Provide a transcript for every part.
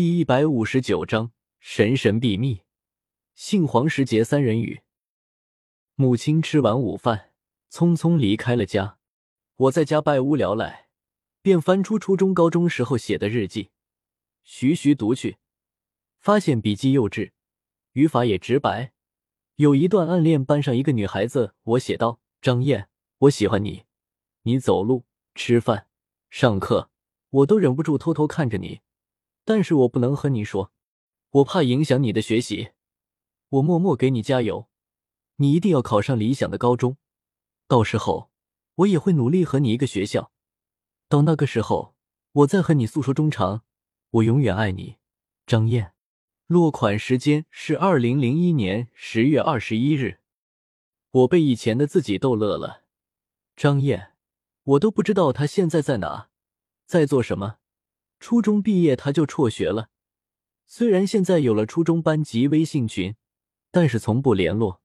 第一百五十九章神神秘秘，杏黄时节三人语。母亲吃完午饭，匆匆离开了家。我在家百无聊赖，便翻出初中、高中时候写的日记，徐徐读去，发现笔记幼稚，语法也直白。有一段暗恋班上一个女孩子，我写道：“张燕，我喜欢你，你走路、吃饭、上课，我都忍不住偷偷看着你。”但是我不能和你说，我怕影响你的学习。我默默给你加油，你一定要考上理想的高中。到时候我也会努力和你一个学校。到那个时候，我再和你诉说衷肠。我永远爱你，张燕。落款时间是二零零一年十月二十一日。我被以前的自己逗乐了。张燕，我都不知道他现在在哪，在做什么。初中毕业他就辍学了，虽然现在有了初中班级微信群，但是从不联络。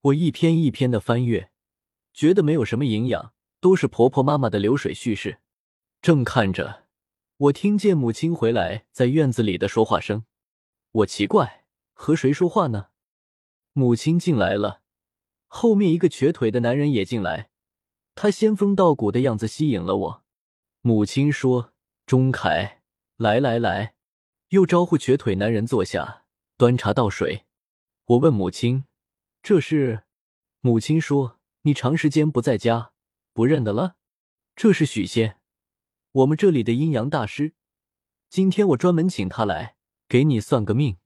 我一篇一篇的翻阅，觉得没有什么营养，都是婆婆妈妈的流水叙事。正看着，我听见母亲回来在院子里的说话声。我奇怪，和谁说话呢？母亲进来了，后面一个瘸腿的男人也进来，他仙风道骨的样子吸引了我。母亲说。钟凯，来来来，又招呼瘸腿男人坐下，端茶倒水。我问母亲：“这是？”母亲说：“你长时间不在家，不认得了。这是许仙，我们这里的阴阳大师。今天我专门请他来给你算个命。”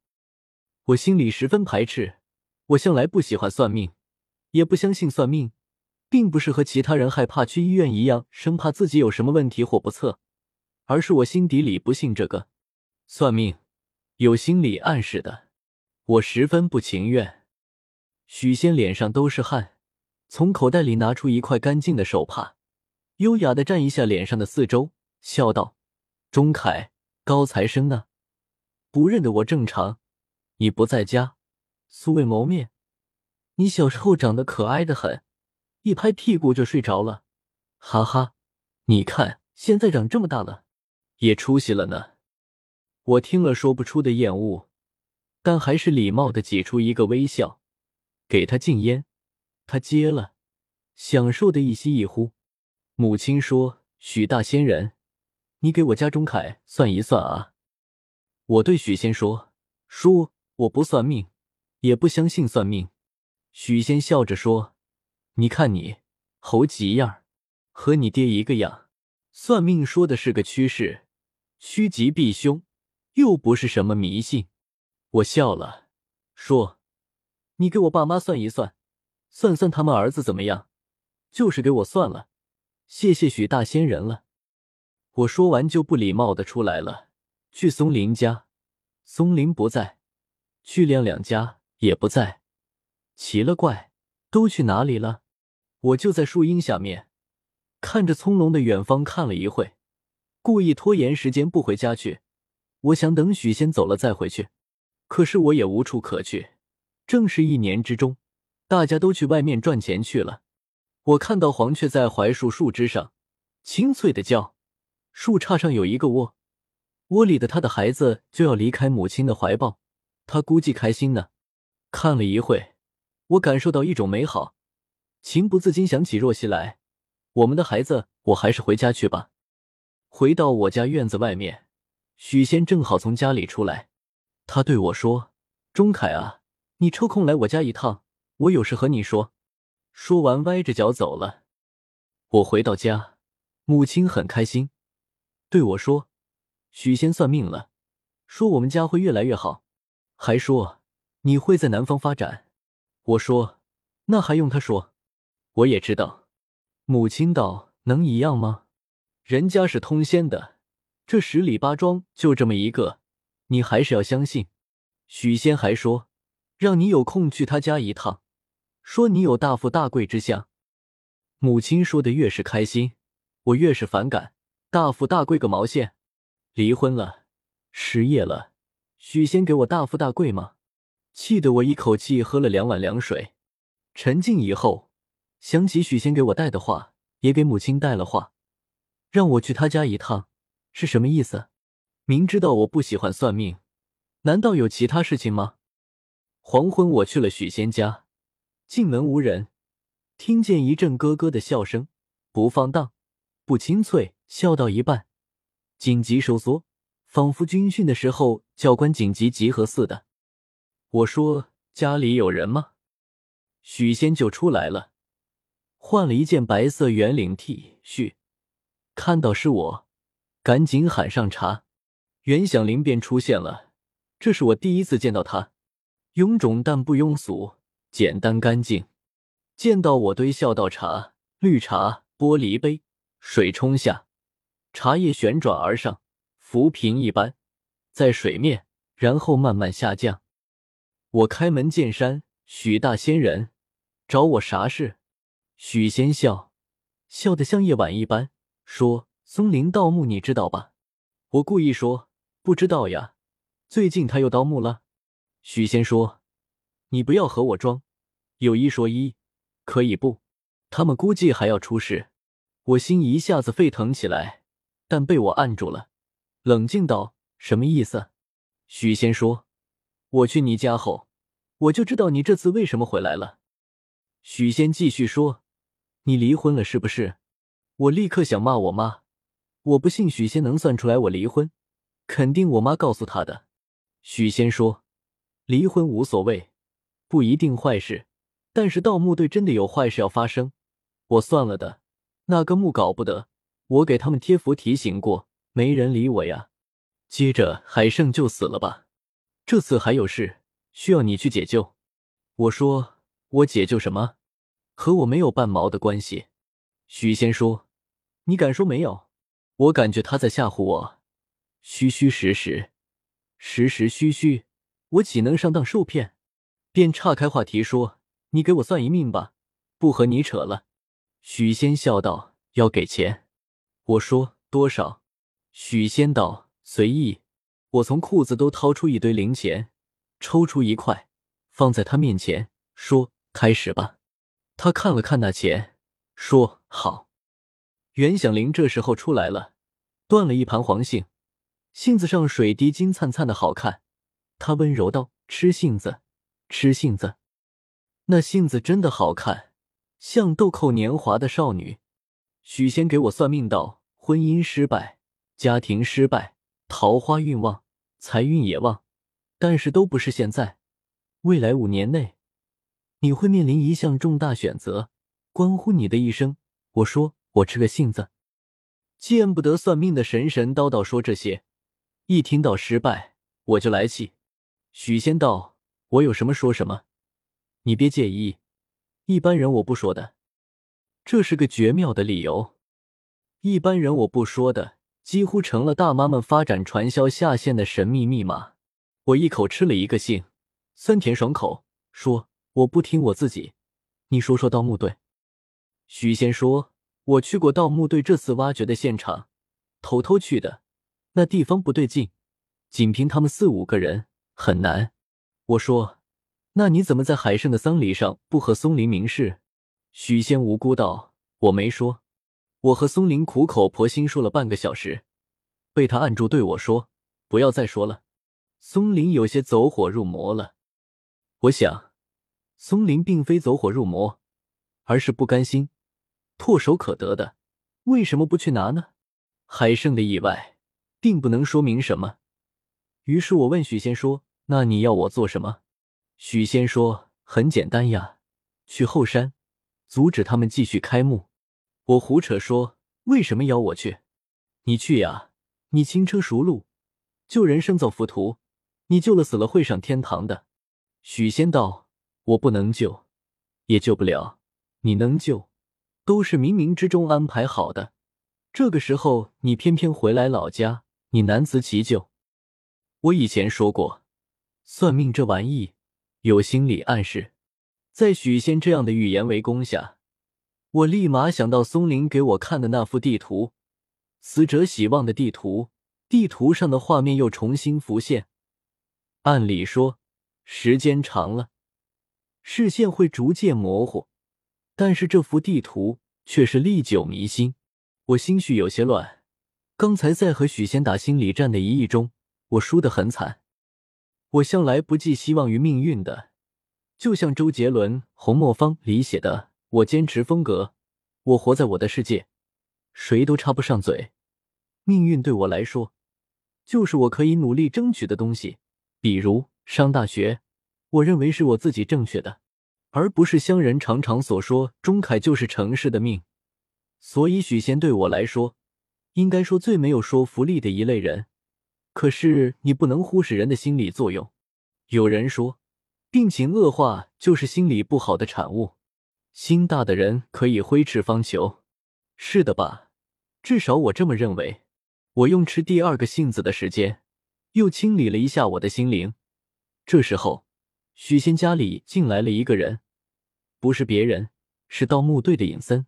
我心里十分排斥，我向来不喜欢算命，也不相信算命，并不是和其他人害怕去医院一样，生怕自己有什么问题或不测。而是我心底里不信这个算命，有心理暗示的，我十分不情愿。许仙脸上都是汗，从口袋里拿出一块干净的手帕，优雅的蘸一下脸上的四周，笑道：“钟凯，高材生呢？不认得我正常。你不在家，素未谋面。你小时候长得可爱的很，一拍屁股就睡着了。哈哈，你看现在长这么大了。”也出息了呢，我听了说不出的厌恶，但还是礼貌的挤出一个微笑，给他敬烟。他接了，享受的一吸一呼。母亲说：“许大仙人，你给我家钟凯算一算啊。”我对许仙说：“叔，我不算命，也不相信算命。”许仙笑着说：“你看你猴急样，和你爹一个样。算命说的是个趋势。”趋吉避凶，又不是什么迷信。我笑了，说：“你给我爸妈算一算，算算他们儿子怎么样。”就是给我算了，谢谢许大仙人了。我说完就不礼貌的出来了，去松林家，松林不在；去亮亮家也不在。奇了怪，都去哪里了？我就在树荫下面，看着葱茏的远方看了一会。故意拖延时间不回家去，我想等许仙走了再回去，可是我也无处可去。正是一年之中，大家都去外面赚钱去了。我看到黄雀在槐树树枝上清脆的叫，树杈上有一个窝，窝里的他的孩子就要离开母亲的怀抱，他估计开心呢。看了一会，我感受到一种美好，情不自禁想起若曦来。我们的孩子，我还是回家去吧。回到我家院子外面，许仙正好从家里出来，他对我说：“钟凯啊，你抽空来我家一趟，我有事和你说。”说完，歪着脚走了。我回到家，母亲很开心，对我说：“许仙算命了，说我们家会越来越好，还说你会在南方发展。”我说：“那还用他说？我也知道。”母亲道：“能一样吗？”人家是通仙的，这十里八庄就这么一个，你还是要相信。许仙还说，让你有空去他家一趟，说你有大富大贵之相。母亲说的越是开心，我越是反感。大富大贵个毛线！离婚了，失业了，许仙给我大富大贵吗？气得我一口气喝了两碗凉水。沉静以后，想起许仙给我带的话，也给母亲带了话。让我去他家一趟，是什么意思？明知道我不喜欢算命，难道有其他事情吗？黄昏，我去了许仙家，进门无人，听见一阵咯咯的笑声，不放荡，不清脆，笑到一半，紧急收缩，仿佛军训的时候教官紧急集合似的。我说：“家里有人吗？”许仙就出来了，换了一件白色圆领 T 恤，看到是我，赶紧喊上茶。袁响铃便出现了，这是我第一次见到他，臃肿但不庸俗，简单干净。见到我堆笑倒茶，绿茶玻璃杯，水冲下，茶叶旋转而上，浮萍一般，在水面，然后慢慢下降。我开门见山，许大仙人，找我啥事？许仙笑笑得像夜晚一般，说：“松林盗墓你知道吧？”我故意说。不知道呀，最近他又盗墓了。许仙说：“你不要和我装，有一说一，可以不？他们估计还要出事。”我心一下子沸腾起来，但被我按住了，冷静道：“什么意思？”许仙说：“我去你家后，我就知道你这次为什么回来了。”许仙继续说：“你离婚了是不是？”我立刻想骂我妈，我不信许仙能算出来我离婚。肯定我妈告诉他的。许仙说：“离婚无所谓，不一定坏事，但是盗墓队真的有坏事要发生。我算了的，那个墓搞不得。我给他们贴符提醒过，没人理我呀。接着海胜就死了吧？这次还有事需要你去解救。我说我解救什么？和我没有半毛的关系。许仙说：你敢说没有？我感觉他在吓唬我。”虚虚实实，实实虚虚，我岂能上当受骗？便岔开话题说：“你给我算一命吧，不和你扯了。”许仙笑道：“要给钱。”我说：“多少？”许仙道：“随意。”我从裤子都掏出一堆零钱，抽出一块放在他面前，说：“开始吧。”他看了看那钱，说：“好。”袁响铃这时候出来了，断了一盘黄杏。杏子上水滴金灿灿的好看，他温柔道：“吃杏子，吃杏子。”那杏子真的好看，像豆蔻年华的少女。许仙给我算命道：婚姻失败，家庭失败，桃花运旺，财运也旺，但是都不是现在。未来五年内，你会面临一项重大选择，关乎你的一生。我说我吃个杏子，见不得算命的神神叨叨说这些。一听到失败，我就来气。许仙道：“我有什么说什么，你别介意。一般人我不说的，这是个绝妙的理由。一般人我不说的，几乎成了大妈们发展传销下线的神秘密码。”我一口吃了一个杏，酸甜爽口，说：“我不听我自己，你说说盗墓队。”许仙说：“我去过盗墓队这次挖掘的现场，偷偷去的。”那地方不对劲，仅凭他们四五个人很难。我说：“那你怎么在海胜的丧礼上不和松林明示？”许仙无辜道：“我没说，我和松林苦口婆心说了半个小时，被他按住，对我说：‘不要再说了。’松林有些走火入魔了。我想，松林并非走火入魔，而是不甘心，唾手可得的，为什么不去拿呢？海胜的意外。”并不能说明什么。于是我问许仙说：“那你要我做什么？”许仙说：“很简单呀，去后山阻止他们继续开墓。”我胡扯说：“为什么要我去？你去呀，你轻车熟路，救人生造浮屠，你救了死了会上天堂的。”许仙道：“我不能救，也救不了。你能救，都是冥冥之中安排好的。这个时候你偏偏回来老家。”你难辞其咎。我以前说过，算命这玩意有心理暗示。在许仙这样的预言围攻下，我立马想到松林给我看的那幅地图，死者喜望的地图。地图上的画面又重新浮现。按理说，时间长了，视线会逐渐模糊，但是这幅地图却是历久弥新。我心绪有些乱。刚才在和许仙打心理战的一役中，我输得很惨。我向来不寄希望于命运的，就像周杰伦《红磨坊》里写的：“我坚持风格，我活在我的世界，谁都插不上嘴。命运对我来说，就是我可以努力争取的东西。比如上大学，我认为是我自己正确的，而不是乡人常常所说钟凯就是城市的命。所以许仙对我来说，应该说最没有说服力的一类人。”可是你不能忽视人的心理作用。有人说，病情恶化就是心理不好的产物。心大的人可以挥斥方遒，是的吧？至少我这么认为。我用吃第二个杏子的时间，又清理了一下我的心灵。这时候，许仙家里进来了一个人，不是别人，是盗墓队的尹森。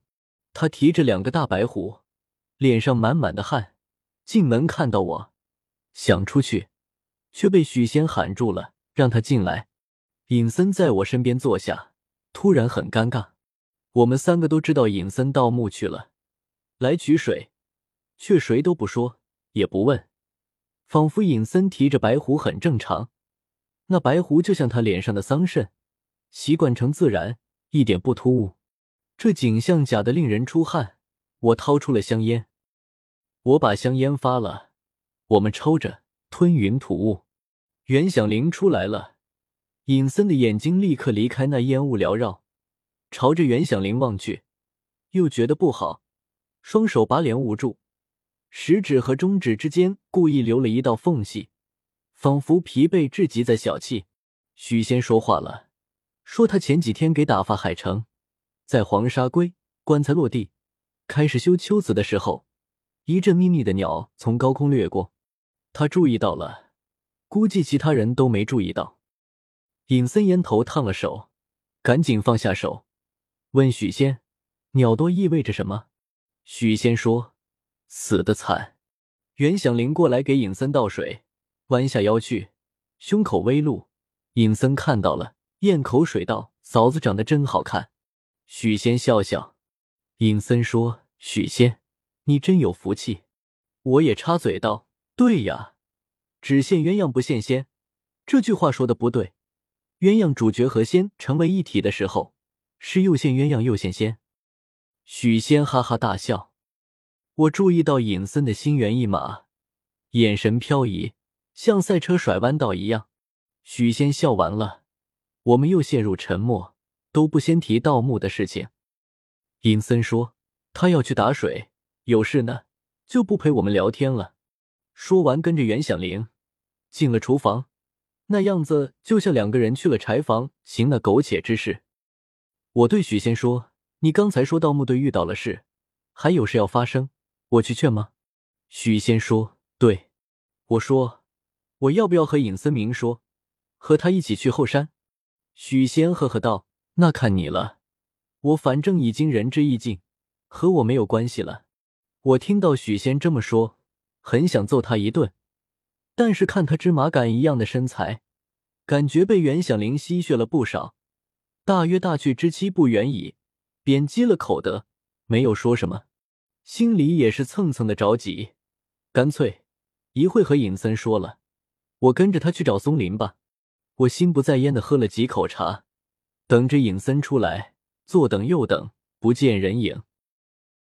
他提着两个大白虎，脸上满满的汗。进门看到我。想出去，却被许仙喊住了，让他进来。尹森在我身边坐下，突然很尴尬。我们三个都知道尹森盗墓去了，来取水，却谁都不说，也不问，仿佛尹森提着白狐很正常。那白狐就像他脸上的桑葚，习惯成自然，一点不突兀。这景象假的令人出汗。我掏出了香烟，我把香烟发了。我们抽着，吞云吐雾。袁响铃出来了，尹森的眼睛立刻离开那烟雾缭绕，朝着袁响铃望去，又觉得不好，双手把脸捂住，食指和中指之间故意留了一道缝隙，仿佛疲惫至极在小气。许仙说话了，说他前几天给打发海城，在黄沙龟棺材落地，开始修秋子的时候，一阵密密的鸟从高空掠过。他注意到了，估计其他人都没注意到。尹森烟头烫了手，赶紧放下手，问许仙：“鸟多意味着什么？”许仙说：“死的惨。”袁响铃过来给尹森倒水，弯下腰去，胸口微露。尹森看到了，咽口水道：“嫂子长得真好看。”许仙笑笑。尹森说：“许仙，你真有福气。”我也插嘴道。对呀，只羡鸳鸯不羡仙，这句话说的不对。鸳鸯主角和仙成为一体的时候，是又羡鸳鸯又羡仙。许仙哈哈大笑。我注意到尹森的心猿意马，眼神飘移，像赛车甩弯道一样。许仙笑完了，我们又陷入沉默，都不先提盗墓的事情。尹森说他要去打水，有事呢，就不陪我们聊天了。说完，跟着袁响铃进了厨房，那样子就像两个人去了柴房行那苟且之事。我对许仙说：“你刚才说盗墓队遇到了事，还有事要发生，我去劝吗？”许仙说：“对。”我说：“我要不要和尹森明说，和他一起去后山？”许仙呵呵道：“那看你了，我反正已经仁至义尽，和我没有关系了。”我听到许仙这么说。很想揍他一顿，但是看他芝麻杆一样的身材，感觉被袁响铃吸血了不少，大约大去之期不远矣，便积了口德，没有说什么，心里也是蹭蹭的着急，干脆一会和尹森说了，我跟着他去找松林吧。我心不在焉的喝了几口茶，等着尹森出来，坐等又等，不见人影。